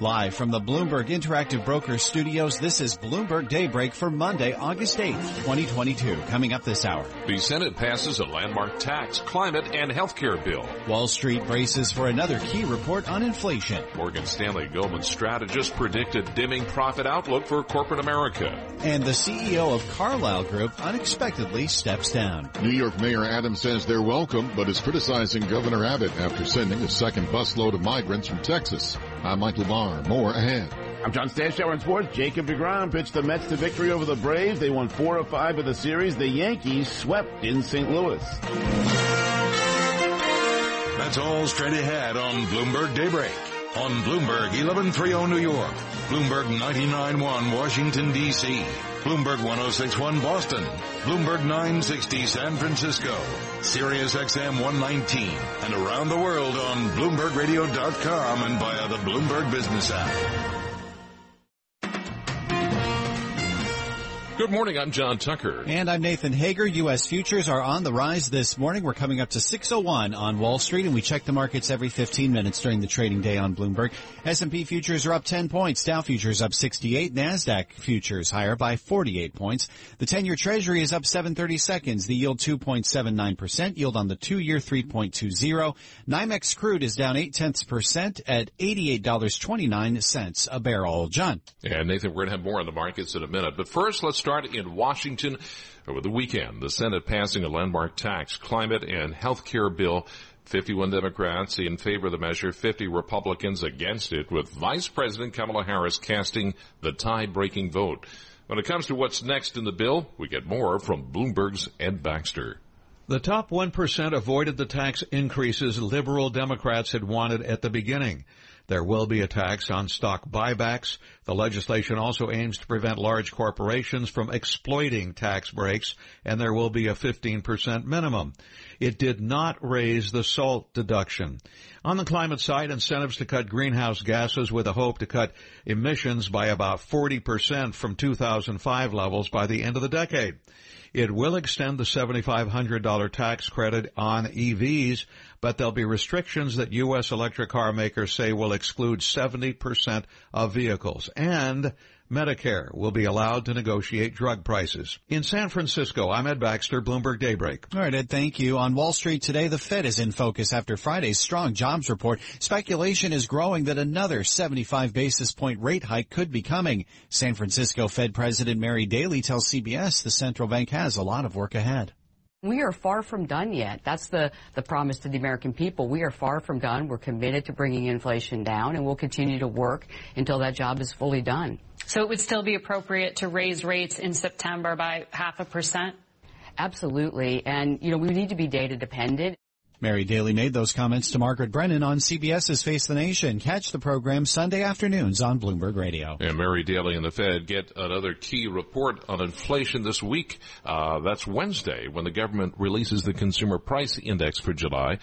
Live from the Bloomberg Interactive Brokers studios, this is Bloomberg Daybreak for Monday, August 8th, 2022. Coming up this hour. The Senate passes a landmark tax, climate, and healthcare bill. Wall Street braces for another key report on inflation. Morgan Stanley Goldman strategists predict a dimming profit outlook for corporate America. And the CEO of Carlyle Group unexpectedly steps down. New York Mayor Adams says they're welcome, but is criticizing Governor Abbott after sending a second busload of migrants from Texas. I'm Michael Barr. More ahead. I'm John Stashower in sports. Jacob DeGrom pitched the Mets to victory over the Braves. They won four of five of the series. The Yankees swept in St. Louis. That's all straight ahead on Bloomberg Daybreak. On Bloomberg 1130 New York, Bloomberg 991 Washington DC, Bloomberg 1061 Boston, Bloomberg 960 San Francisco, Sirius XM 119, and around the world on BloombergRadio.com and via the Bloomberg Business app. Good morning, I'm John Tucker. And I'm Nathan Hager. U.S. futures are on the rise this morning. We're coming up to 601 on Wall Street and we check the markets every 15 minutes during the trading day on Bloomberg. S&P futures are up 10 points. Dow futures up 68. NASDAQ futures higher by 48 points. The 10-year treasury is up 730 seconds. The yield 2.79%. Yield on the two-year 3.20. NYMEX crude is down 8 tenths percent at $88.29 a barrel. John. And Nathan, we're going to have more on the markets in a minute. But first, let's start in Washington over the weekend. The Senate passing a landmark tax, climate, and health care bill. 51 Democrats in favor of the measure, 50 Republicans against it, with Vice President Kamala Harris casting the tie-breaking vote. When it comes to what's next in the bill, we get more from Bloomberg's Ed Baxter. The top 1% avoided the tax increases liberal Democrats had wanted at the beginning. There will be a tax on stock buybacks. The legislation also aims to prevent large corporations from exploiting tax breaks, and there will be a 15% minimum. It did not raise the SALT deduction. On the climate side, incentives to cut greenhouse gases with a hope to cut emissions by about 40% from 2005 levels by the end of the decade. It will extend the $7,500 tax credit on EVs, but there'll be restrictions that U.S. electric car makers say will exclude 70% of vehicles. And Medicare will be allowed to negotiate drug prices. In San Francisco, I'm Ed Baxter, Bloomberg Daybreak. All right, Ed, thank you. On Wall Street today, the Fed is in focus after Friday's strong jobs report. Speculation is growing that another 75 basis point rate hike could be coming. San Francisco Fed President Mary Daly tells CBS the central bank has a lot of work ahead. We are far from done yet. That's the, the promise to the American people. We are far from done. We're committed to bringing inflation down, and we'll continue to work until that job is fully done. So it would still be appropriate to raise rates in September by half a percent? Absolutely. And, you know, we need to be data dependent. Mary Daly made those comments to Margaret Brennan on CBS's Face the Nation. Catch the program Sunday afternoons on Bloomberg Radio. And Mary Daly and the Fed get another key report on inflation this week. Uh, that's Wednesday when the government releases the Consumer Price Index for July.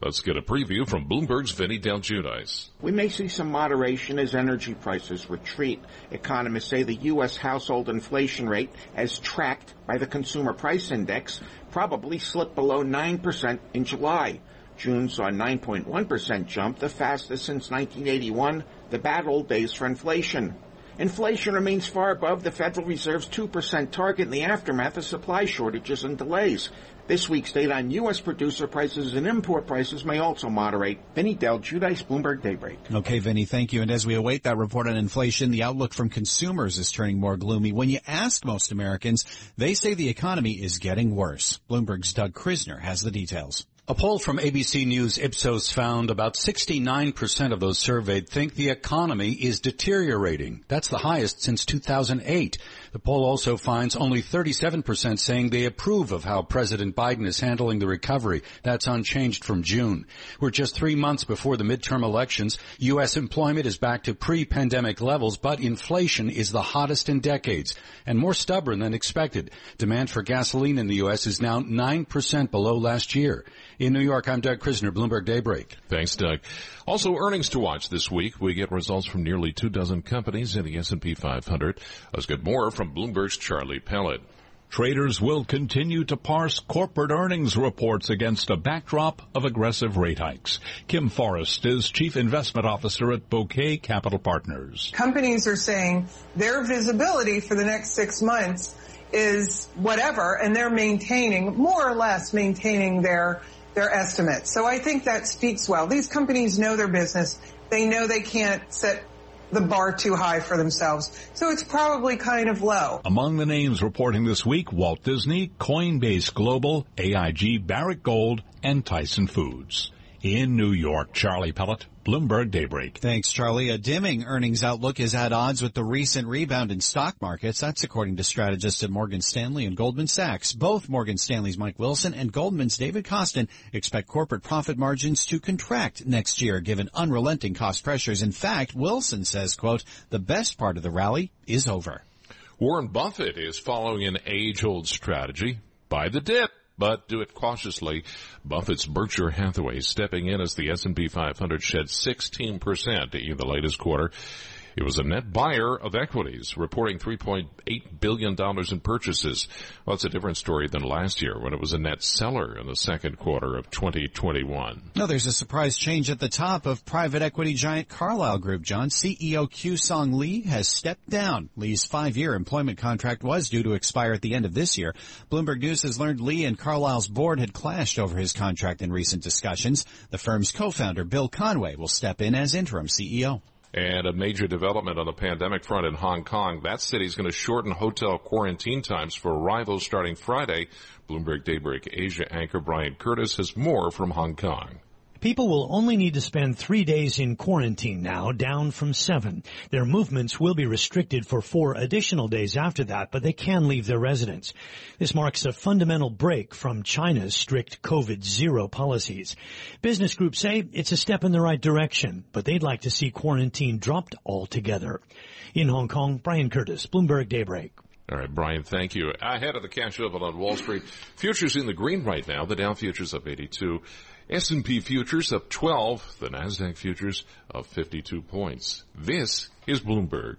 Let's get a preview from Bloomberg's Vinny Del Giudice. We may see some moderation as energy prices retreat. Economists say the U.S. household inflation rate, as tracked by the Consumer Price Index, probably slipped below 9% in July. June saw a 9.1% jump, the fastest since 1981, the bad old days for inflation. Inflation remains far above the Federal Reserve's 2% target in the aftermath of supply shortages and delays. This week's data on U.S. producer prices and import prices may also moderate. Vinny Del Giudice, Bloomberg Daybreak. Okay, Vinny, thank you. And as we await that report on inflation, the outlook from consumers is turning more gloomy. When you ask most Americans, they say the economy is getting worse. Bloomberg's Doug Krisner has the details. A poll from ABC News Ipsos found about 69% of those surveyed think the economy is deteriorating. That's the highest since 2008. The poll also finds only 37% saying they approve of how President Biden is handling the recovery. That's unchanged from June. We're just three months before the midterm elections. U.S. employment is back to pre-pandemic levels, but inflation is the hottest in decades and more stubborn than expected. Demand for gasoline in the U.S. is now 9% below last year. In New York, I'm Doug Krisner, Bloomberg Daybreak. Thanks, Doug. Also, earnings to watch this week. We get results from nearly two dozen companies in the S&P 500. Let's get more from Bloomberg's Charlie Pellet. Traders will continue to parse corporate earnings reports against a backdrop of aggressive rate hikes. Kim Forrest is Chief Investment Officer at Bokeh Capital Partners. Companies are saying their visibility for the next six months is whatever, and they're maintaining, more or less maintaining their their estimates. So I think that speaks well. These companies know their business. They know they can't set the bar too high for themselves. So it's probably kind of low. Among the names reporting this week, Walt Disney, Coinbase Global, AIG, Barrick Gold, and Tyson Foods. In New York, Charlie Pellet, Bloomberg Daybreak. Thanks, Charlie. A dimming earnings outlook is at odds with the recent rebound in stock markets. That's according to strategists at Morgan Stanley and Goldman Sachs. Both Morgan Stanley's Mike Wilson and Goldman's David Kostin expect corporate profit margins to contract next year given unrelenting cost pressures. In fact, Wilson says, quote, the best part of the rally is over. Warren Buffett is following an age-old strategy. Buy the dip but do it cautiously. Buffett's Berkshire Hathaway stepping in as the S&P 500 shed 16% in the latest quarter. It was a net buyer of equities, reporting $3.8 billion in purchases. Well, it's a different story than last year when it was a net seller in the second quarter of 2021. No, there's a surprise change at the top of private equity giant Carlyle Group, John. CEO Kewsong Lee has stepped down. Lee's five-year employment contract was due to expire at the end of this year. Bloomberg News has learned Lee and Carlyle's board had clashed over his contract in recent discussions. The firm's co-founder, Bill Conway, will step in as interim CEO. And a major development on the pandemic front in Hong Kong. That city is going to shorten hotel quarantine times for arrivals starting Friday. Bloomberg Daybreak Asia anchor Brian Curtis has more from Hong Kong. People will only need to spend three days in quarantine now, down from seven. Their movements will be restricted for four additional days after that, but they can leave their residence. This marks a fundamental break from China's strict COVID zero policies. Business groups say it's a step in the right direction, but they'd like to see quarantine dropped altogether. In Hong Kong, Brian Curtis, Bloomberg Daybreak. All right, Brian, thank you. Ahead of the cash open on Wall Street, futures in the green right now. The Dow futures up 82. S&P futures up 12, the Nasdaq futures up 52 points. This is Bloomberg.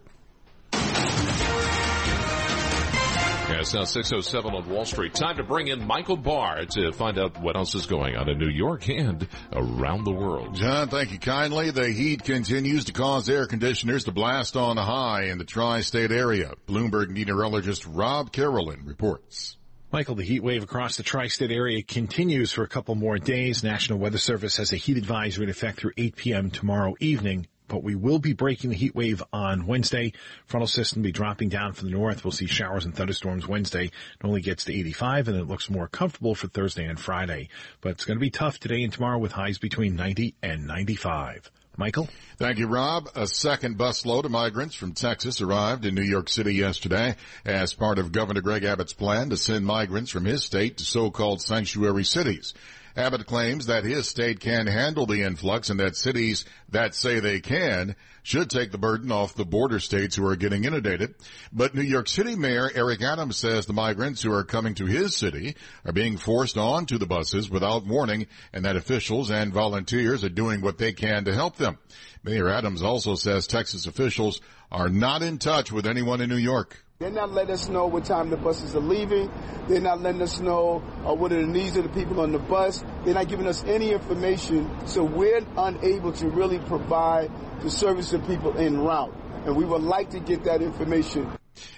Yeah, it's now 607 on Wall Street. Time to bring in Michael Barr to find out what else is going on in New York and around the world. John, thank you kindly. The heat continues to cause air conditioners to blast on high in the tri-state area. Bloomberg meteorologist Rob Carolan reports. Michael, the heat wave across the tri-state area continues for a couple more days. National Weather Service has a heat advisory in effect through 8 p.m. tomorrow evening. But we will be breaking the heat wave on Wednesday. Frontal system will be dropping down from the north. We'll see showers and thunderstorms Wednesday. It only gets to 85 and it looks more comfortable for Thursday and Friday. But it's going to be tough today and tomorrow with highs between 90 and 95. Michael? Thank you, Rob. A second busload of migrants from Texas arrived in New York City yesterday as part of Governor Greg Abbott's plan to send migrants from his state to so-called sanctuary cities. Abbott claims that his state can handle the influx and that cities that say they can should take the burden off the border states who are getting inundated. But New York City Mayor Eric Adams says the migrants who are coming to his city are being forced onto the buses without warning and that officials and volunteers are doing what they can to help them. Mayor Adams also says Texas officials are not in touch with anyone in New York. They're not letting us know what time the buses are leaving. They're not letting us know uh, what are the needs of the people on the bus. They're not giving us any information, so we're unable to really provide the service to people en route. And we would like to get that information.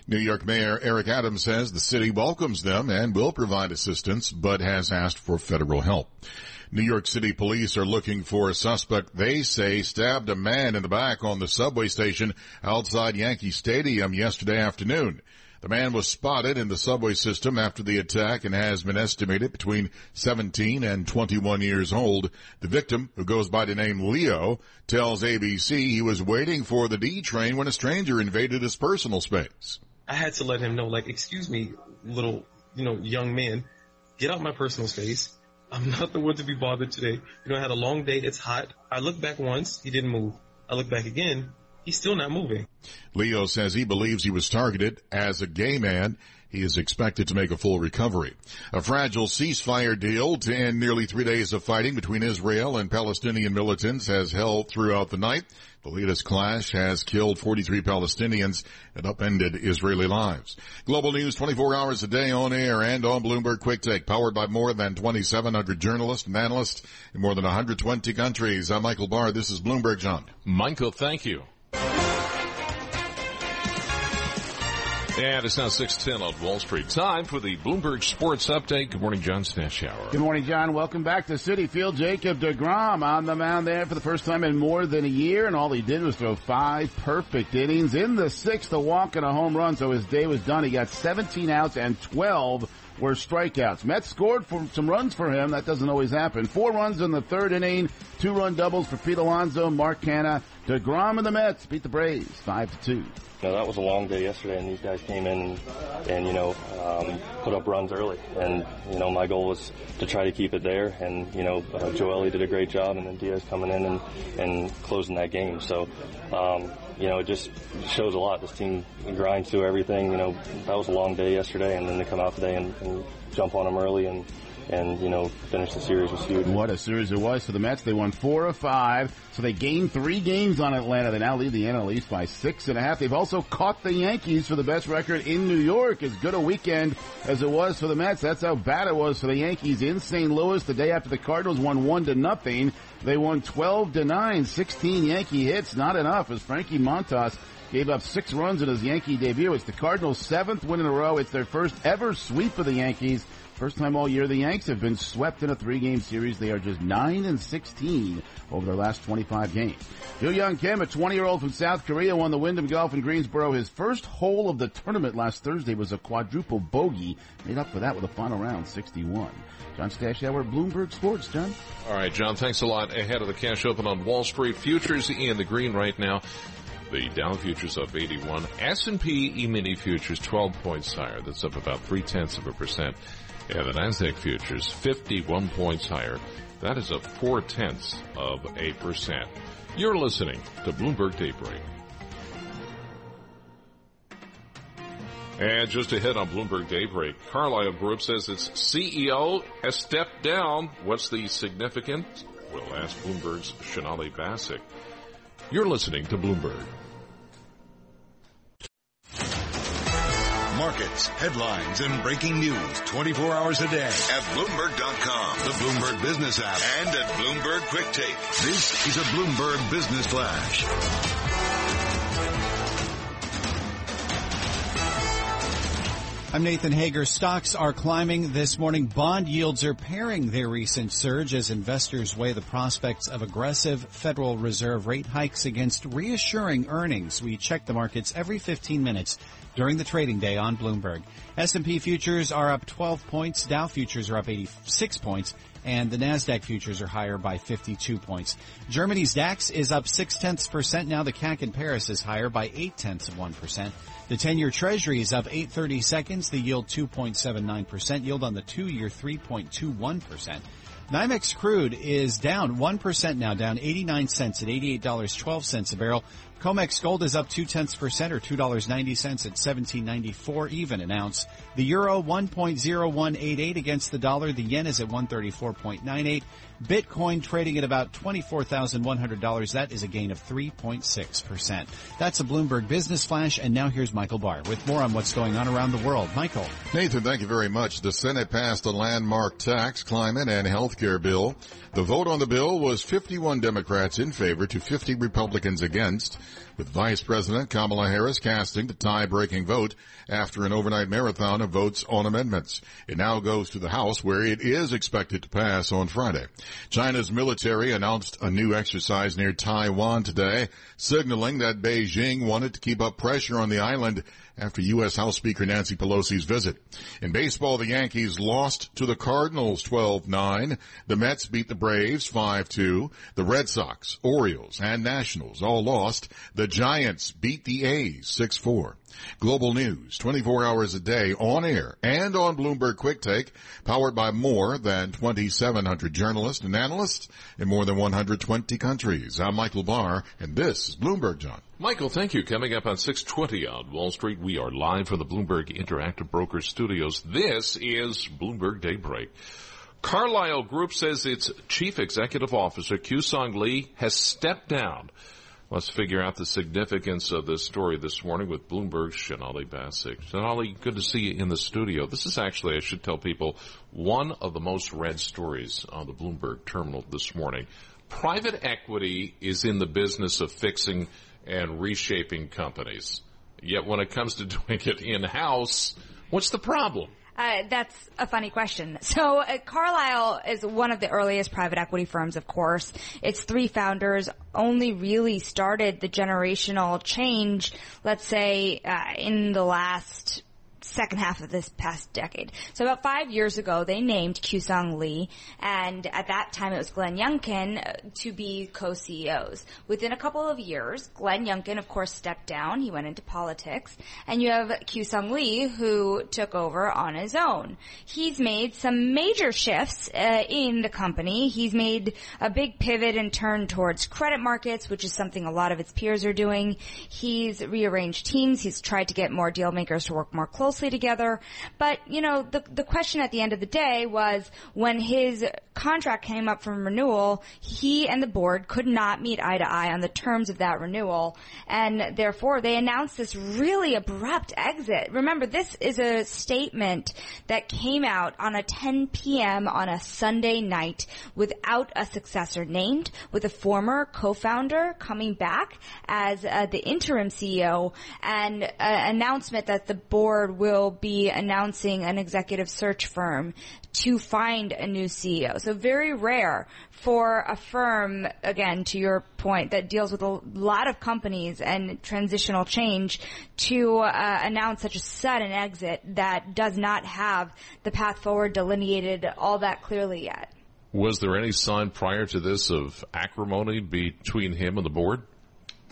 New York Mayor Eric Adams says the city welcomes them and will provide assistance, but has asked for federal help. New York City police are looking for a suspect they say stabbed a man in the back on the subway station outside Yankee Stadium yesterday afternoon. The man was spotted in the subway system after the attack and has been estimated between 17 and 21 years old. The victim, who goes by the name Leo, tells ABC he was waiting for the D train when a stranger invaded his personal space. I had to let him know, like, excuse me, little, you know, young man, get out my personal space. I'm not the one to be bothered today. You know, I had a long day. It's hot. I looked back once. He didn't move. I look back again. He's still not moving. Leo says he believes he was targeted as a gay man. He is expected to make a full recovery. A fragile ceasefire deal to end nearly three days of fighting between Israel and Palestinian militants has held throughout the night. The latest clash has killed 43 Palestinians and upended Israeli lives. Global news 24 hours a day on air and on Bloomberg Quick Take, powered by more than 2,700 journalists and analysts in more than 120 countries. I'm Michael Barr. This is Bloomberg John. Michael, thank you. And it's now 610 on Wall Street. Time for the Bloomberg Sports Update. Good morning, John Stashower. Good morning, John. Welcome back to Citi Field. Jacob DeGrom on the mound there for the first time in more than a year, and all he did was throw five perfect innings. In the sixth, a walk and a home run, so his day was done. He got 17 outs and 12 were strikeouts. Mets scored for some runs for him. That doesn't always happen. Four runs in the third inning, two run doubles for Pete Alonso, Mark Canha. DeGrom and the Mets beat the Braves 5 to 2 you know, that was a long day yesterday, and these guys came in and, you know, um, put up runs early. And, you know, my goal was to try to keep it there. And, you know, uh, did a great job, and then Diaz coming in and, and closing that game. So, um, you know, it just shows a lot. This team grinds through everything. You know, that was a long day yesterday, and then to come out today and, and jump on them early and, and you know finish the series was huge. What a series it was for the Mets. They won four of five, so they gained three games on Atlanta. They now lead the NL East by six and a half. They've also caught the Yankees for the best record in New York. As good a weekend as it was for the Mets, that's how bad it was for the Yankees in St. Louis. The day after the Cardinals won one to nothing, they won twelve to nine. Sixteen Yankee hits, not enough. As Frankie Montas gave up six runs in his Yankee debut. It's the Cardinals' seventh win in a row. It's their first ever sweep of the Yankees. First time all year the Yanks have been swept in a three-game series. They are just 9 and 16 over their last 25 games. Young Kim, a 20-year-old from South Korea, won the Wyndham Golf in Greensboro. His first hole of the tournament last Thursday was a quadruple bogey. Made up for that with a final round 61. John Stashower, Bloomberg Sports. John. All right, John. Thanks a lot. Ahead of the cash open on Wall Street, futures in the green right now. The Dow futures up 81. S&P E-mini futures 12 points higher. That's up about three tenths of a percent. And the Nasdaq futures 51 points higher. That is a four tenths of a percent. You're listening to Bloomberg Daybreak. And just ahead on Bloomberg Daybreak, Carlyle Group says its CEO has stepped down. What's the significance? We'll ask Bloomberg's Sonali Basak. You're listening to Bloomberg. Markets, headlines, and breaking news 24 hours a day at Bloomberg.com, the Bloomberg Business app, and at Bloomberg Quick Take. This is a Bloomberg Business Flash. I'm Nathan Hager. Stocks are climbing this morning. Bond yields are paring their recent surge as investors weigh the prospects of aggressive Federal Reserve rate hikes against reassuring earnings. We check the markets every 15 minutes during the trading day on Bloomberg. S&P futures are up 12 points, Dow futures are up 86 points, and the Nasdaq futures are higher by 52 points. Germany's DAX is up 6 tenths percent now. The CAC in Paris is higher by 8 tenths of 1 percent. The 10-year Treasury is up 830 seconds. The yield 2.79%. Yield on the two-year 3.21%. NYMEX crude is down 1% now, down 89 cents at $88.12 a barrel. COMEX gold is up two tenths percent or two dollars ninety cents at seventeen ninety four even an ounce. The euro one point zero one eight eight against the dollar. The yen is at one thirty four point nine eight. Bitcoin trading at about twenty four thousand one hundred dollars. That is a gain of three point six percent. That's a Bloomberg Business Flash, and now here's Michael Barr with more on what's going on around the world. Michael, Nathan, thank you very much. The Senate passed a landmark tax, climate, and health care bill. The vote on the bill was 51 Democrats in favor to 50 Republicans against, with Vice President Kamala Harris casting the tie-breaking vote after an overnight marathon of votes on amendments. It now goes to the House where it is expected to pass on Friday. China's military announced a new exercise near Taiwan today, signaling that Beijing wanted to keep up pressure on the island after U.S. House Speaker Nancy Pelosi's visit. In baseball, the Yankees lost to the Cardinals 12-9. The Mets beat the Braves 5-2. The Red Sox, Orioles, and Nationals all lost. The Giants beat the A's 6-4. Global news 24 hours a day on air and on Bloomberg Quick Take, powered by more than 2,700 journalists and analysts in more than 120 countries. I'm Michael Barr, and this is Bloomberg, John. Michael, thank you. Coming up on 620 on Wall Street, we are live from the Bloomberg Interactive Brokers studios. This is Bloomberg Daybreak. Carlyle Group says its chief executive officer, Kewsong Lee, has stepped down. Let's figure out the significance of this story this morning with Bloomberg's Sonali Basak. Sonali, good to see you in the studio. This is actually, I should tell people, one of the most read stories on the Bloomberg terminal this morning. Private equity is in the business of fixing and reshaping companies. Yet when it comes to doing it in-house, what's the problem? Uh, that's a funny question. So uh, Carlyle is one of the earliest private equity firms, of course. Its three founders only really started the generational change, let's say, uh, in the last second half of this past decade. So about five years ago, they named Kewsong Lee, and at that time it was Glenn Youngkin uh, to be co-CEOs. Within a couple of years, Glenn Youngkin, of course, stepped down. He went into politics, and you have Kewsong Lee, who took over on his own. He's made some major shifts uh, in the company. He's made a big pivot and turn towards credit markets, which is something a lot of its peers are doing. He's rearranged teams. He's tried to get more deal makers to work more closely closely together. But, you know, the, the question at the end of the day was when his contract came up for renewal, he and the board could not meet eye to eye on the terms of that renewal. And therefore they announced this really abrupt exit. Remember, this is a statement that came out on a 10 p.m. on a Sunday night without a successor named, with a former co-founder coming back as uh, the interim CEO and an announcement that the board will be announcing an executive search firm to find a new CEO. So very rare for a firm, again, to your point, that deals with a lot of companies and transitional change to uh, announce such a sudden exit that does not have the path forward delineated all that clearly yet. Was there any sign prior to this of acrimony between him and the board?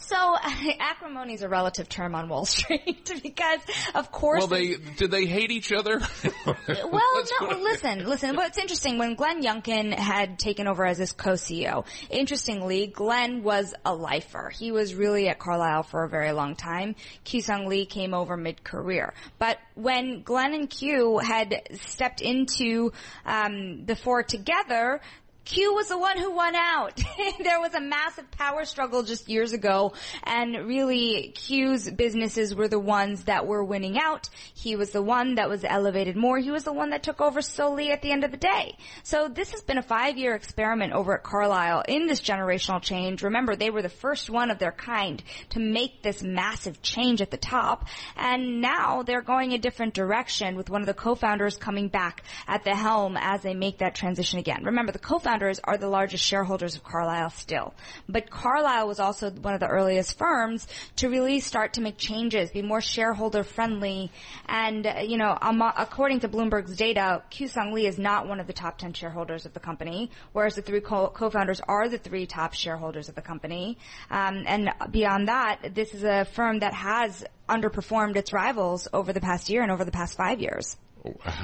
So acrimony is a relative term on Wall Street because, of course. Well, they did they hate each other? well, no. Listen, listen. What's interesting when Glenn Youngkin had taken over as his co-CEO. Interestingly, Glenn was a lifer. He was really at Carlyle for a very long time. Kewsong Lee came over mid-career, but when Glenn and Q had stepped into um, the four together, Q was the one who won out. there was a massive power struggle just years ago, and really Q's businesses were the ones that were winning out. He was the one that was elevated more. He was the one that took over solely at the end of the day. So this has been a five-year experiment over at Carlyle in this generational change. Remember, they were the first one of their kind to make this massive change at the top, and now they're going a different direction with one of the co-founders coming back at the helm as they make that transition again. Remember, the co-founder founders are the largest shareholders of Carlyle still. But Carlyle was also one of the earliest firms to really start to make changes, be more shareholder friendly. And, uh, you know, um, according to Bloomberg's data, Kewsong Lee is not one of the top 10 shareholders of the company, whereas the three co- co-founders are the three top shareholders of the company. Um, and beyond that, this is a firm that has underperformed its rivals over the past year and over the past five years.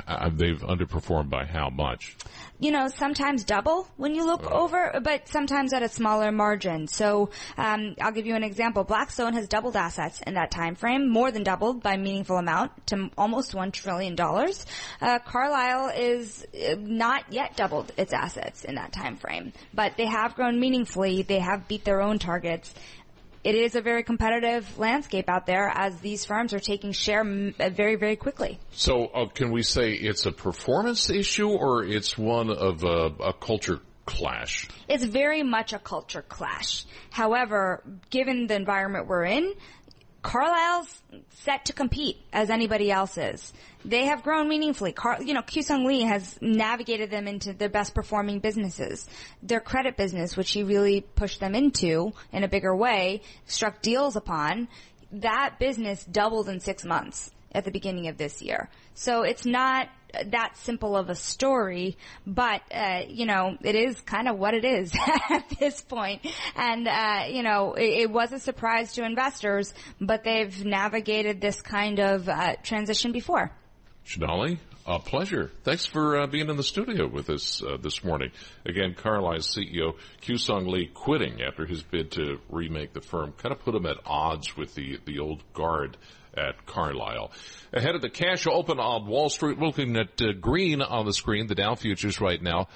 Uh, they've underperformed by how much? You know, sometimes double when you look oh. over, but sometimes at a smaller margin. So, um, I'll give you an example. Blackstone has doubled assets in that time frame, more than doubled by meaningful amount to almost one trillion dollars. Uh, Carlyle is uh, not yet doubled its assets in that time frame, but they have grown meaningfully. They have beat their own targets it is a very competitive landscape out there as these firms are taking share uh, very, very quickly. So, uh, can we say it's a performance issue or it's one of a, a culture clash? It's very much a culture clash. However, given the environment we're in, Carlyle's set to compete as anybody else is. They have grown meaningfully. Car- you know, Kewsong Lee has navigated them into their best performing businesses. Their credit business, which he really pushed them into in a bigger way, struck deals upon. That business doubled in six months at the beginning of this year. So it's not that simple of a story, but uh, you know it is kind of what it is at this point. And uh, you know it, it, was a surprise to investors, but they've navigated this kind of uh, transition before. Sonali, a pleasure. Thanks for uh, being in the studio with us uh, this morning. Again, Carlyle's CEO Kewsong Lee quitting after his bid to remake the firm kind of put him at odds with the the old guard at Carlyle. Ahead of the cash open on Wall Street, looking at uh, green on the screen, the Dow futures right now.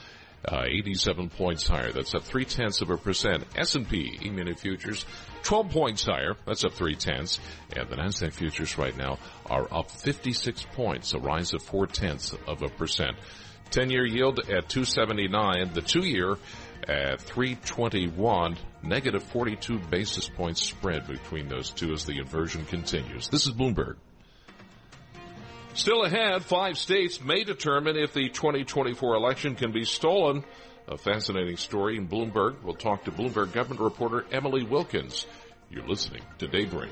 Uh, 87 points higher. That's up three tenths of a percent. S&P E-mini futures 12 points higher. That's up three tenths. And the Nasdaq futures right now are up 56 points, a rise of four tenths of a percent. 10 year yield at 279. The two year at 321, negative 42 basis points spread between those two as the inversion continues. This is Bloomberg. Still ahead, five states may determine if the 2024 election can be stolen. A fascinating story in Bloomberg. We'll talk to Bloomberg government reporter Emily Wilkins. You're listening to Daybreak.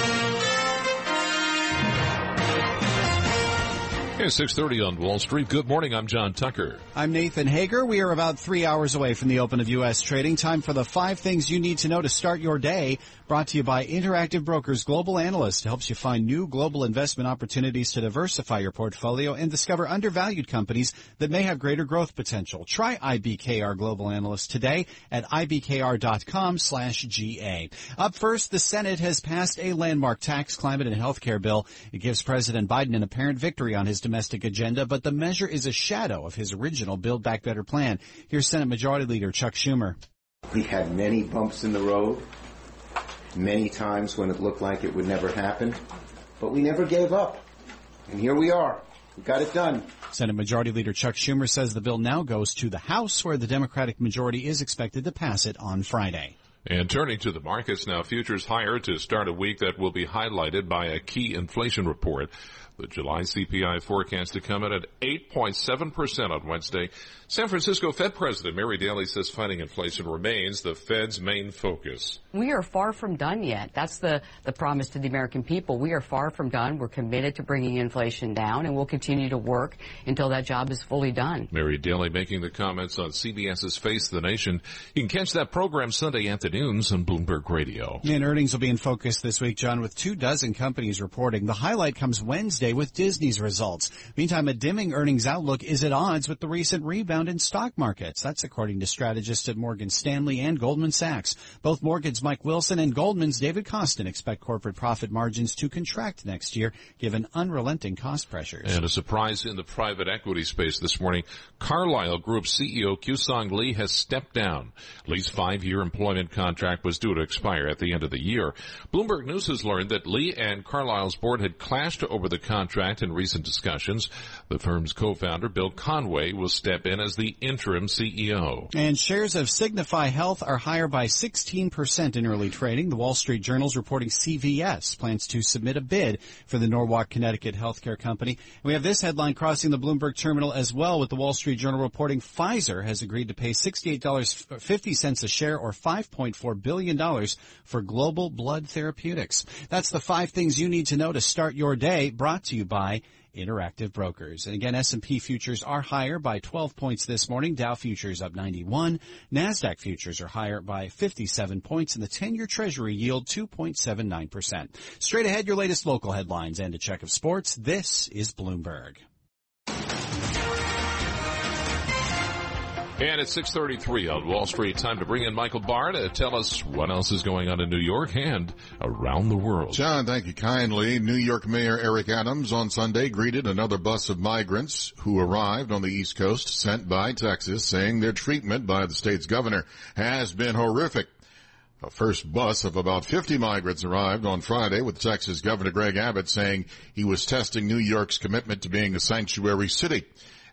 It's 6.30 on Wall Street. Good morning. I'm John Tucker. I'm Nathan Hager. We are about three hours away from the open of U.S. trading. Time for the five things you need to know to start your day. Brought to you by Interactive Brokers Global Analyst. Helps you find new global investment opportunities to diversify your portfolio and discover undervalued companies that may have greater growth potential. Try IBKR Global Analyst today at ibkr.com slash GA. Up first, the Senate has passed a landmark tax, climate, and healthcare bill. It gives President Biden an apparent victory on his domestic agenda, but the measure is a shadow of his original Build Back Better plan. Here's Senate Majority Leader Chuck Schumer. We had many bumps in the road, many times when it looked like it would never happen, but we never gave up. And here we are. We got it done. Senate Majority Leader Chuck Schumer says the bill now goes to the House where the Democratic majority is expected to pass it on Friday. And turning to the markets now, futures higher to start a week that will be highlighted by a key inflation report. The July CPI forecast to come in at 8.7% on Wednesday. San Francisco Fed President Mary Daly says fighting inflation remains the Fed's main focus. We are far from done yet. That's the, the promise to the American people. We are far from done. We're committed to bringing inflation down and we'll continue to work until that job is fully done. Mary Daly making the comments on CBS's Face the Nation. You can catch that program Sunday afternoons on Bloomberg Radio. And earnings will be in focus this week, John, with two dozen companies reporting. The highlight comes Wednesday with Disney's results. Meantime, a dimming earnings outlook is at odds with the recent rebound in stock markets. That's according to strategists at Morgan Stanley and Goldman Sachs. Both Morgan's Mike Wilson and Goldman's David Kostin expect corporate profit margins to contract next year given unrelenting cost pressures. And a surprise in the private equity space this morning. Carlyle Group CEO Kewsong Lee has stepped down. Lee's five-year employment contract was due to expire at the end of the year. Bloomberg News has learned that Lee and Carlyle's board had clashed over the contract in recent discussions. The firm's co-founder Bill Conway will step in as the interim CEO. And shares of Signify Health are higher by 16% in early trading. The Wall Street Journal is reporting CVS plans to submit a bid for the Norwalk, Connecticut healthcare company. And We have this headline crossing the Bloomberg terminal as well with the Wall Street Journal reporting Pfizer has agreed to pay $68.50 a share or $5.4 billion for global blood therapeutics. That's the five things you need to know to start your day brought to you by Interactive Brokers. And again, S&P futures are higher by 12 points this morning. Dow futures up 91. NASDAQ futures are higher by 57 points and the 10-year treasury yield 2.79%. Straight ahead, your latest local headlines and a check of sports. This is Bloomberg. And it's 6.33 on Wall Street. Time to bring in Michael Barr to tell us what else is going on in New York and around the world. John, thank you kindly. New York Mayor Eric Adams on Sunday greeted another bus of migrants who arrived on the East Coast sent by Texas saying their treatment by the state's governor has been horrific. A first bus of about 50 migrants arrived on Friday with Texas Governor Greg Abbott saying he was testing New York's commitment to being a sanctuary city.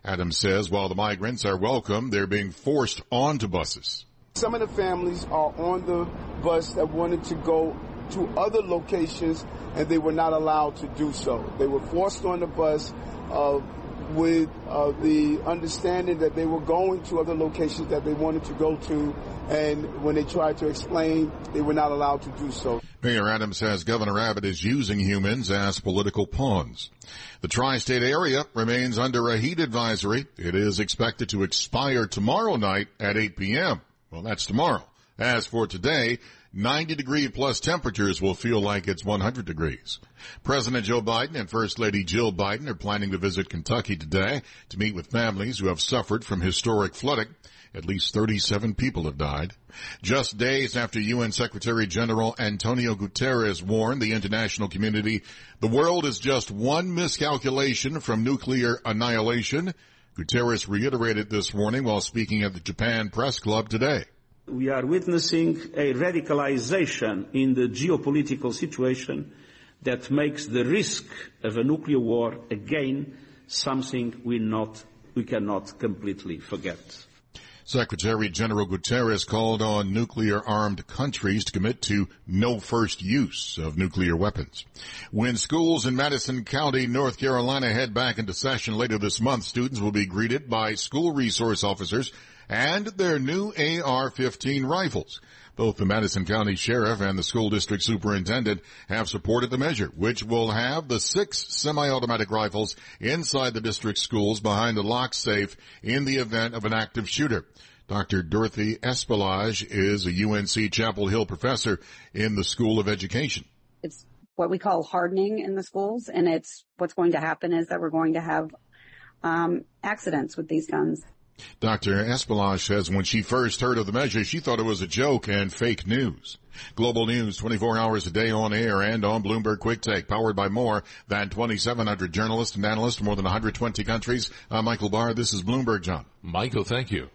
Adams says while the migrants are welcome, they're being forced onto buses. Some of the families are on the bus that wanted to go to other locations and they were not allowed to do so. They were forced on the bus uh, with uh, the understanding that they were going to other locations that they wanted to go to, and when they tried to explain, they were not allowed to do so. Mayor Adams says Governor Abbott is using humans as political pawns. The tri-state area remains under a heat advisory. It is expected to expire tomorrow night at 8 p.m. Well, that's tomorrow. As for today, 90 degree plus temperatures will feel like it's 100 degrees. President Joe Biden and First Lady Jill Biden are planning to visit Kentucky today to meet with families who have suffered from historic flooding. At least 37 people have died. Just days after UN Secretary General Antonio Guterres warned the international community the world is just one miscalculation from nuclear annihilation, Guterres reiterated this warning while speaking at the Japan Press Club today we are witnessing a radicalization in the geopolitical situation that makes the risk of a nuclear war again something we not we cannot completely forget. Secretary General Guterres called on nuclear armed countries to commit to no first use of nuclear weapons. When schools in Madison County, North Carolina head back into session later this month, students will be greeted by school resource officers and their new AR-15 rifles. Both the Madison County Sheriff and the school district superintendent have supported the measure, which will have the six semi-automatic rifles inside the district schools behind a lock safe in the event of an active shooter. Dr. Dorothy Espelage is a UNC Chapel Hill professor in the School of Education. It's what we call hardening in the schools, and it's what's going to happen is that we're going to have um, accidents with these guns. Dr. Espelage says when she first heard of the measure, she thought it was a joke and fake news. Global news 24 hours a day on air and on Bloomberg Quick Take, powered by more than 2,700 journalists and analysts from more than 120 countries. I'm Michael Barr. This is Bloomberg John. Michael, thank you.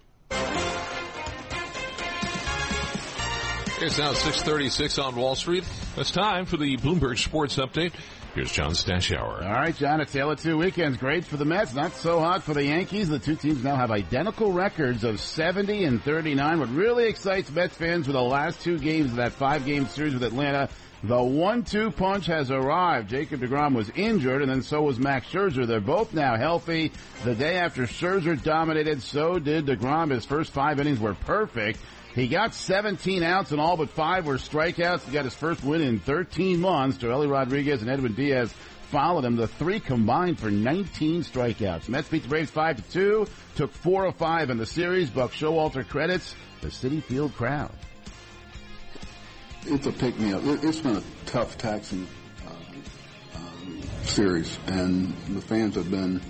It's now 636 on Wall Street. It's time for the Bloomberg Sports Update. Here's John Stashower. All right, John, a tale of two weekends. Great for the Mets, not so hot for the Yankees. The two teams now have identical records of 70 and 39. What really excites Mets fans were the last two games of that five-game series with Atlanta. The one-two punch has arrived. Jacob DeGrom was injured, and then so was Max Scherzer. They're both now healthy. The day after Scherzer dominated, so did DeGrom. His first five innings were perfect. He got 17 outs and all but five were strikeouts. He got his first win in 13 months. Joely Rodriguez and Edwin Diaz followed him. The three combined for 19 strikeouts. Mets beat the Braves 5 to 2, took 4 of 5 in the series. Buck Showalter credits the Citi Field crowd. It's a pick me up. It's been a tough, taxing uh, um, series, and the fans have been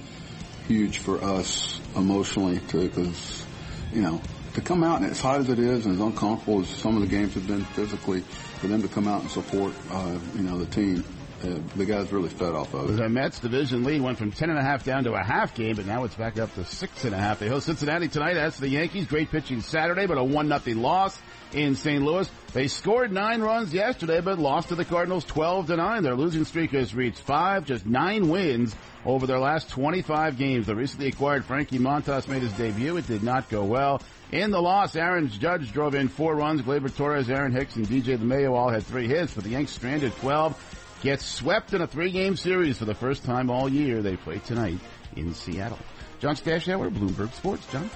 huge for us emotionally too, because you know to come out and as hot as it is and as uncomfortable as some of the games have been physically, for them to come out and support, uh, you know, the team, uh, the guys really fed off of it. The Mets division lead went from ten and a half down to a half game, but now it's back up to six and a half. They host Cincinnati tonight. That's the Yankees. Great pitching Saturday, but a one nothing loss in St. Louis. They scored nine runs yesterday, but lost to the Cardinals 12 to 9. Their losing streak has reached five, just nine wins over their last 25 games. The recently acquired Frankie Montas made his debut. It did not go well. In the loss, Aaron Judge drove in four runs. Gleyber Torres, Aaron Hicks, and DJ LeMahieu all had three hits, but the Yanks stranded 12. Gets swept in a three-game series for the first time all year. They play tonight in Seattle. John Stashower, Bloomberg Sports. John?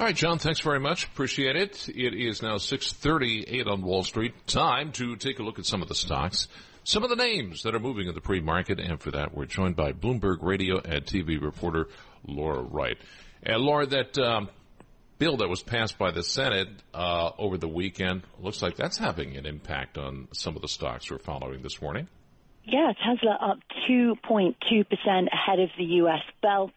All right, John, thanks very much. Appreciate it. It is now 638 on Wall Street. Time to take a look at some of the stocks, some of the names that are moving in the pre-market. And for that, we're joined by Bloomberg Radio and TV reporter Laura Wright. And Laura, that um, bill that was passed by the Senate uh, over the weekend looks like that's having an impact on some of the stocks we're following this morning. Yeah, Tesla up 2.2% ahead of the U.S. Bell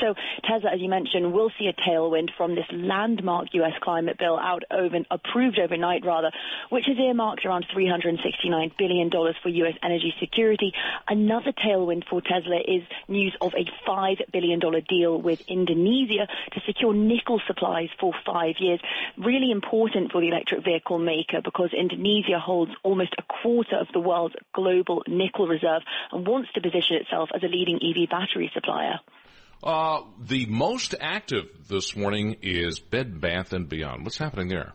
So Tesla, as you mentioned, will see a tailwind from this landmark U.S. climate bill out over, approved overnight, rather, which has earmarked around $369 billion for U.S. energy security. Another tailwind for Tesla is news of a $5 billion deal with Indonesia to secure nickel supplies for five years. Really important for the electric vehicle maker because Indonesia holds almost a quarter of the world's global nickel reserve and wants to position itself as a leading EV battery supplier. Uh, the most active this morning is Bed Bath and Beyond. What's happening there?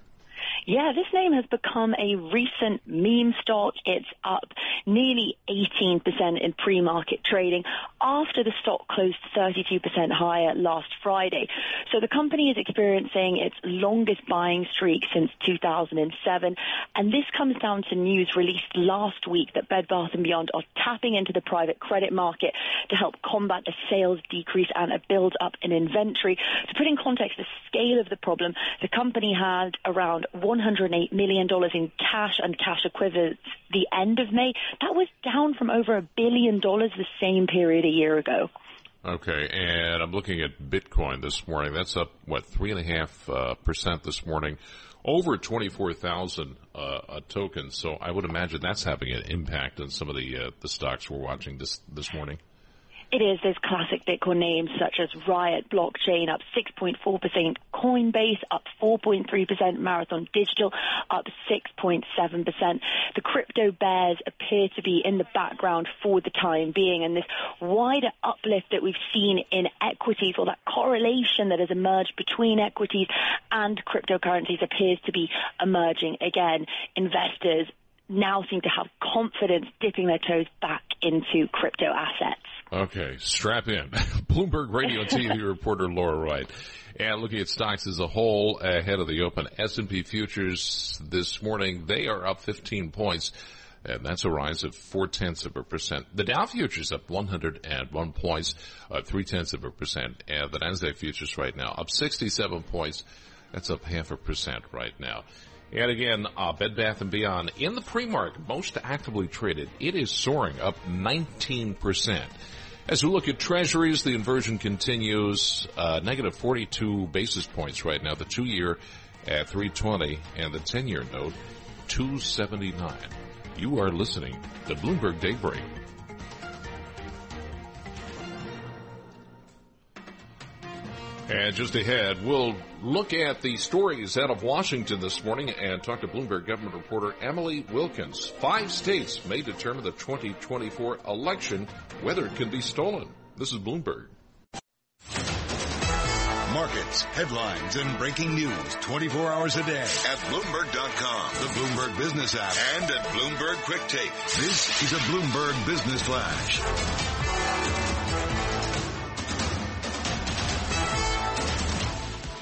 Yeah, this name has become a recent meme stock. It's up nearly 18% in pre-market trading after the stock closed 32% higher last Friday. So the company is experiencing its longest buying streak since 2007. And this comes down to news released last week that Bed Bath & Beyond are tapping into the private credit market to help combat a sales decrease and a build up in inventory. To put in context the scale of the problem, the company had around one $108 million in cash and cash equivalents the end of May. That was down from over a billion dollars the same period a year ago. Okay, and I'm looking at Bitcoin this morning. That's up what three and a half uh, percent this morning, over twenty four thousand uh, tokens. So I would imagine that's having an impact on some of the uh, the stocks we're watching this this morning. It is. There's classic Bitcoin names such as Riot Blockchain up 6.4%, Coinbase up 4.3%, Marathon Digital up 6.7%. The crypto bears appear to be in the background for the time being, and this wider uplift that we've seen in equities or that correlation that has emerged between equities and cryptocurrencies appears to be emerging again. Investors now seem to have confidence dipping their toes back into crypto assets. Okay, strap in. Bloomberg Radio TV reporter Laura Wright. And looking at stocks as a whole ahead of the open S&P futures this morning, they are up 15 points. And that's a rise of four tenths of a percent. The Dow futures up 101 points, uh, three tenths of a percent. And the Nasdaq futures right now up 67 points. That's up half a percent right now. And again, uh, Bed Bath & Beyond in the pre-market, most actively traded, it is soaring up 19%. As we look at treasuries, the inversion continues, uh, negative 42 basis points right now, the two year at 320 and the 10 year note 279. You are listening to Bloomberg Daybreak. And just ahead, we'll look at the stories out of Washington this morning and talk to Bloomberg government reporter Emily Wilkins. Five states may determine the 2024 election whether it can be stolen. This is Bloomberg. Markets, headlines, and breaking news 24 hours a day at Bloomberg.com, the Bloomberg Business app, and at Bloomberg Quick Take. This is a Bloomberg Business Flash.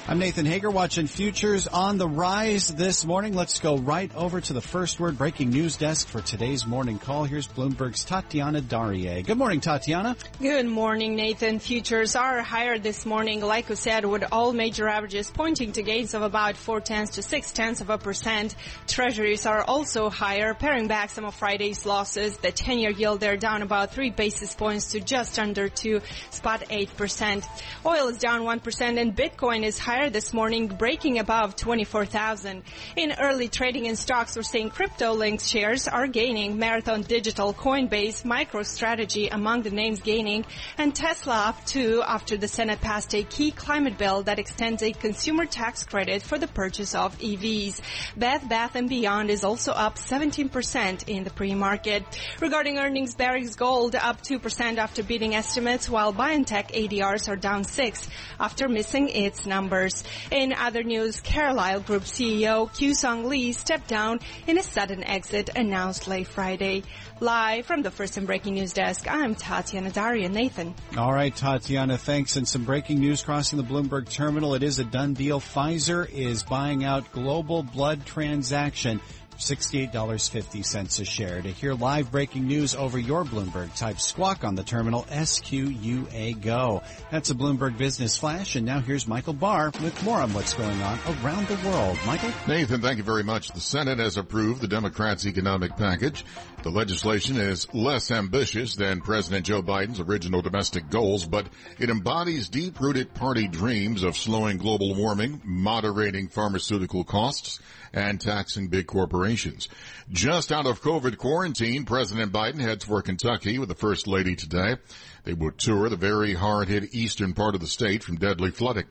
I'm Nathan Hager watching futures on the rise this morning. Let's go right over to the first word breaking news desk for today's morning call. Here's Bloomberg's Tatiana Darie. Good morning, Tatiana. Good morning, Nathan. Futures are higher this morning, like we said, with all major averages pointing to gains of about four tenths to six tenths of a percent. Treasuries are also higher, paring back some of Friday's losses. The 10-year yield there down about three basis points to just under two spot eight percent. Oil is down one percent and Bitcoin is higher higher this morning, breaking above 24,000. In early trading in stocks, we're seeing crypto-linked shares are gaining. Marathon Digital, Coinbase, MicroStrategy among the names gaining, and Tesla up too after the Senate passed a key climate bill that extends a consumer tax credit for the purchase of EVs. Bed Bath & Beyond is also up 17% in the pre-market. Regarding earnings, Barrick's Gold up 2% after beating estimates, while BioNTech ADRs are down 6 after missing its numbers. In other news, Carlyle Group CEO Kewsong Lee stepped down in a sudden exit announced late Friday. Live from the first and breaking news desk, I'm Tatiana Darie Nathan. All right, Tatiana, thanks. And some breaking news crossing the Bloomberg terminal. It is a done deal. Pfizer is buying out global blood transaction $68.50 a share. To hear live breaking news over your Bloomberg, type squawk on the terminal SQUA go. That's a Bloomberg Business Flash. And now here's Michael Barr with more on what's going on around the world. Michael? Nathan, thank you very much. The Senate has approved the Democrats' economic package. The legislation is less ambitious than President Joe Biden's original domestic goals, but it embodies deep-rooted party dreams of slowing global warming, moderating pharmaceutical costs, and taxing big corporations. Just out of COVID quarantine, President Biden heads for Kentucky with the First Lady today. They will tour the very hard-hit eastern part of the state from deadly flooding.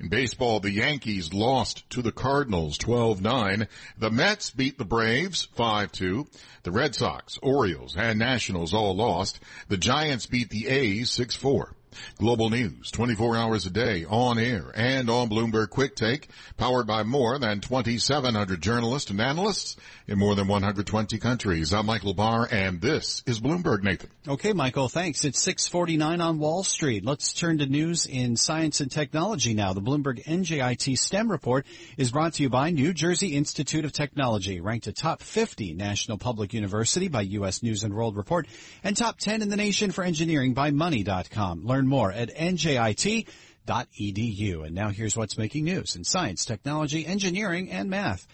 In baseball, the Yankees lost to the Cardinals 12-9. The Mets beat the Braves 5-2. The Red Sox, Orioles, and Nationals all lost. The Giants beat the A's 6-4. Global news 24 hours a day on air and on Bloomberg Quick Take, powered by more than 2,700 journalists and analysts in more than 120 countries. I'm Michael Barr and this is Bloomberg Nathan. Okay, Michael, thanks. It's 649 on Wall Street. Let's turn to news in science and technology now. The Bloomberg NJIT STEM report is brought to you by New Jersey Institute of Technology, ranked a top 50 national public university by U.S. News and World Report and top 10 in the nation for engineering by money.com. Learn more at njit.edu. And now here's what's making news in science, technology, engineering, and math.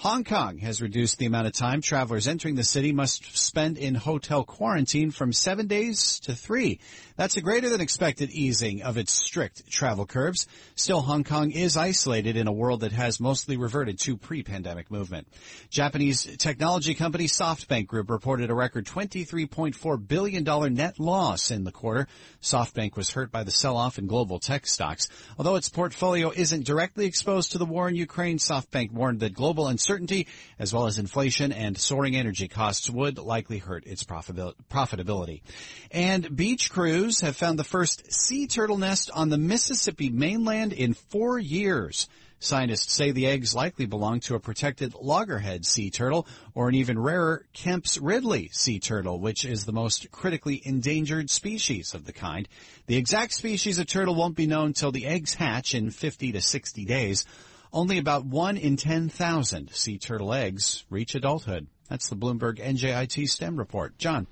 Hong Kong has reduced the amount of time travelers entering the city must spend in hotel quarantine from seven days to three. That's a greater than expected easing of its strict travel curbs. Still, Hong Kong is isolated in a world that has mostly reverted to pre-pandemic movement. Japanese technology company SoftBank Group reported a record $23.4 billion net loss in the quarter. SoftBank was hurt by the sell-off in global tech stocks. Although its portfolio isn't directly exposed to the war in Ukraine, SoftBank warned that global uncertainty, as well as inflation and soaring energy costs would likely hurt its profitability. And beach crews have found the first sea turtle nest on the Mississippi mainland in four years. Scientists say the eggs likely belong to a protected loggerhead sea turtle or an even rarer Kemp's Ridley sea turtle, which is the most critically endangered species of the kind. The exact species of turtle won't be known till the eggs hatch in 50 to 60 days. Only about 1 in 10,000 sea turtle eggs reach adulthood. That's the Bloomberg NJIT STEM report. John.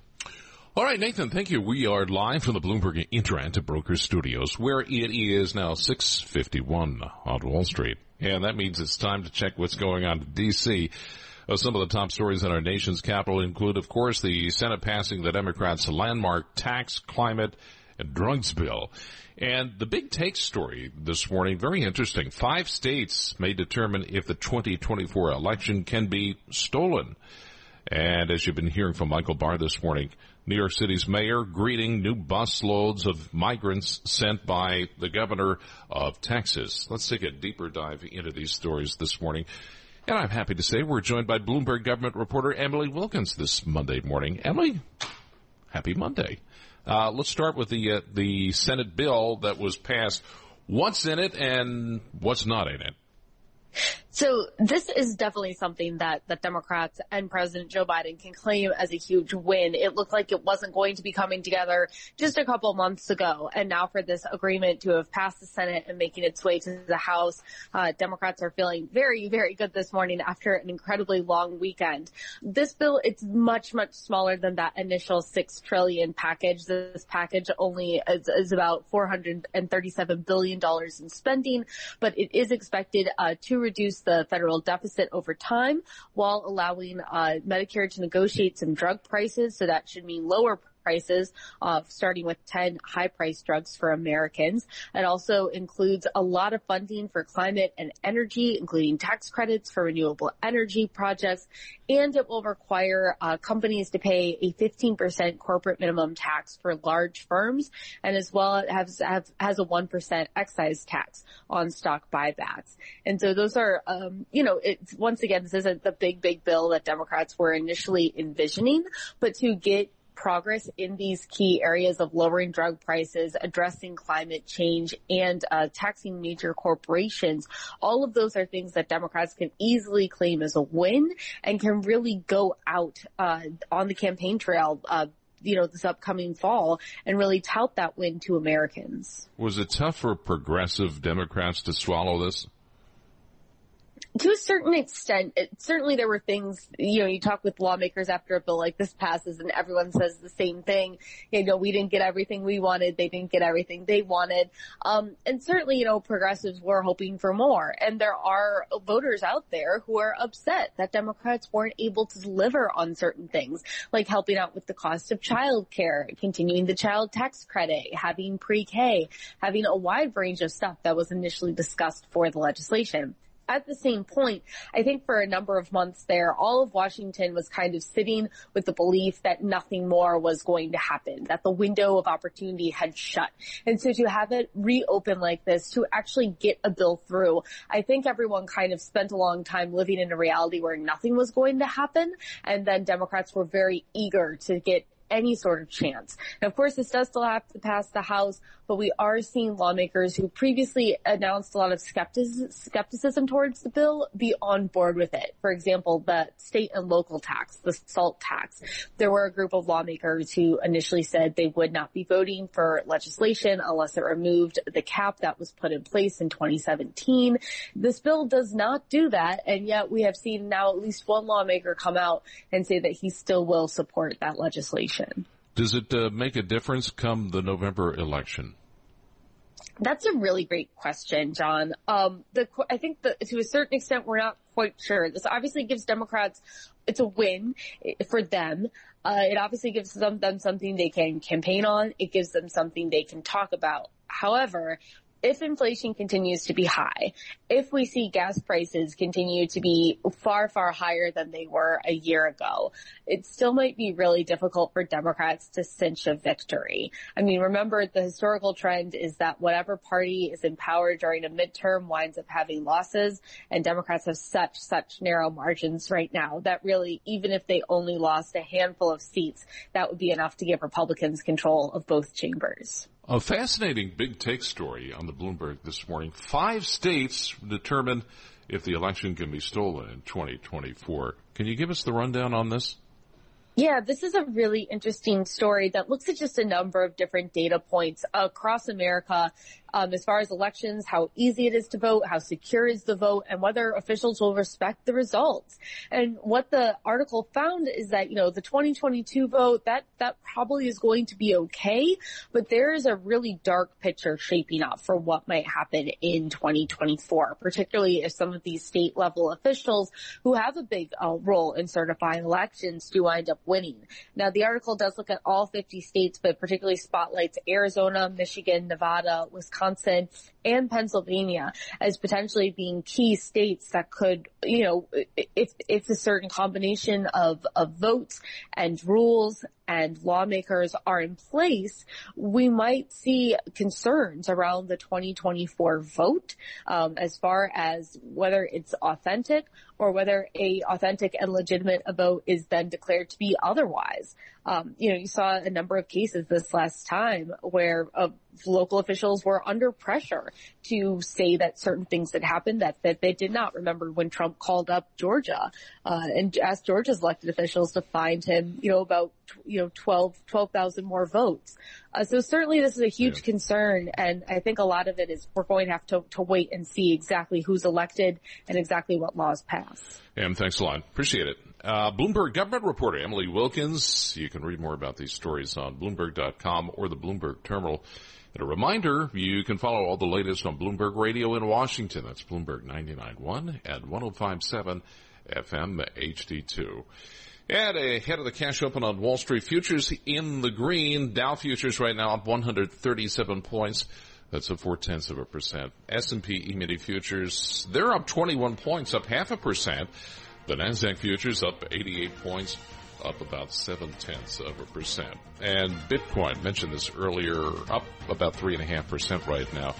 All right, Nathan, thank you. We are live from the Bloomberg Interactive Brokers Studios, where it is now 6.51 on Wall Street. And that means it's time to check what's going on in D.C. Uh, some of the top stories in our nation's capital include, of course, the Senate passing the Democrats' landmark tax, climate, and drugs bill. And the big take story this morning, very interesting. Five states may determine if the 2024 election can be stolen. And as you've been hearing from Michael Barr this morning, New York City's mayor greeting new bus loads of migrants sent by the governor of Texas. Let's take a deeper dive into these stories this morning. And I'm happy to say we're joined by Bloomberg government reporter Emily Wilkins this Monday morning. Emily, happy Monday. Uh, let's start with the uh, the Senate bill that was passed. What's in it and what's not in it? So this is definitely something that the Democrats and President Joe Biden can claim as a huge win. It looked like it wasn't going to be coming together just a couple months ago. And now for this agreement to have passed the Senate and making its way to the House, uh, Democrats are feeling very, very good this morning after an incredibly long weekend. This bill, it's much, much smaller than that initial six trillion package. This package only is, is about $437 billion in spending, but it is expected uh, to reduce the federal deficit over time while allowing uh, Medicare to negotiate some drug prices. So that should mean lower prices, uh, starting with 10 high price drugs for Americans. It also includes a lot of funding for climate and energy, including tax credits for renewable energy projects. And it will require uh, companies to pay a 15% corporate minimum tax for large firms. And as well, has, has, a 1% excise tax on stock buybacks. And so those are, um, you know, it's once again, this isn't the big, big bill that Democrats were initially envisioning, but to get progress in these key areas of lowering drug prices, addressing climate change, and uh, taxing major corporations. All of those are things that Democrats can easily claim as a win and can really go out uh, on the campaign trail. Uh, you know, this upcoming fall and really tout that win to Americans. Was it tough for progressive Democrats to swallow this? To a certain extent, it, certainly there were things, you know, you talk with lawmakers after a bill like this passes and everyone says the same thing. You know, we didn't get everything we wanted. They didn't get everything they wanted. Um, and certainly, you know, progressives were hoping for more. And there are voters out there who are upset that Democrats weren't able to deliver on certain things, like helping out with the cost of childcare, continuing the child tax credit, having pre-K, having a wide range of stuff that was initially discussed for the legislation at the same point, I think for a number of months there, all of Washington was kind of sitting with the belief that nothing more was going to happen, that the window of opportunity had shut. And so to have it reopen like this, to actually get a bill through, I think everyone kind of spent a long time living in a reality where nothing was going to happen. And then Democrats were very eager to get any sort of chance. And of course, this does still have to pass the House, but we are seeing lawmakers who previously announced a lot of skepticism towards the bill be on board with it. For example, the state and local tax, the SALT tax. There were a group of lawmakers who initially said they would not be voting for legislation unless it removed the cap that was put in place in 2017. This bill does not do that, and yet we have seen now at least one lawmaker come out and say that he still will support that legislation. Does it uh, make a difference come the November election? That's a really great question, John. Um, the, I think that to a certain extent, we're not quite sure. This obviously gives Democrats, it's a win for them. Uh, it obviously gives them, them something they can campaign on. It gives them something they can talk about. However, if inflation continues to be high, if we see gas prices continue to be far, far higher than they were a year ago, it still might be really difficult for Democrats to cinch a victory. I mean, remember the historical trend is that whatever party is in power during a midterm winds up having losses and Democrats have such, such narrow margins right now that really, even if they only lost a handful of seats, that would be enough to give Republicans control of both chambers. A fascinating big take story on the Bloomberg this morning. Five states determine if the election can be stolen in 2024. Can you give us the rundown on this? Yeah, this is a really interesting story that looks at just a number of different data points across America um, as far as elections, how easy it is to vote, how secure is the vote, and whether officials will respect the results. And what the article found is that, you know, the 2022 vote, that, that probably is going to be okay, but there is a really dark picture shaping up for what might happen in 2024, particularly if some of these state level officials who have a big uh, role in certifying elections do wind up winning. Now, the article does look at all 50 states, but particularly spotlights Arizona, Michigan, Nevada, Wisconsin, Wisconsin, and Pennsylvania as potentially being key states that could, you know, if if it's a certain combination of, of votes and rules and lawmakers are in place, we might see concerns around the 2024 vote um, as far as whether it's authentic or whether a authentic and legitimate vote is then declared to be otherwise. Um, you know, you saw a number of cases this last time where uh, local officials were under pressure to say that certain things had happened that, that they did not remember when Trump called up Georgia uh, and asked Georgia's elected officials to find him, you know, about you know 12 12,000 more votes. Uh, so certainly this is a huge yeah. concern, and I think a lot of it is we're going to have to, to wait and see exactly who's elected and exactly what laws pass. Em, thanks a lot. Appreciate it. Uh, Bloomberg government reporter Emily Wilkins. You can read more about these stories on Bloomberg.com or the Bloomberg terminal. And a reminder, you can follow all the latest on Bloomberg Radio in Washington. That's Bloomberg 99.1 and 105.7 FM HD2. And ahead of the cash open on Wall Street futures in the green. Dow futures right now up 137 points. That's a four tenths of a percent. S&P E-mini futures, they're up 21 points, up half a percent. The NASDAQ futures up 88 points, up about seven tenths of a percent. And Bitcoin, mentioned this earlier, up about three and a half percent right now.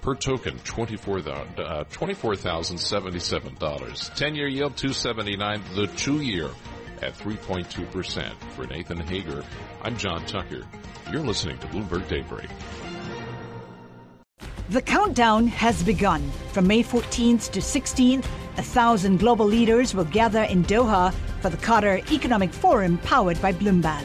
Per token, $24,077. Uh, $24, 10 year yield, 279 The two year at 3.2%. For Nathan Hager, I'm John Tucker. You're listening to Bloomberg Daybreak. The countdown has begun. From May 14th to 16th, a thousand global leaders will gather in Doha for the Qatar Economic Forum powered by Bloomberg.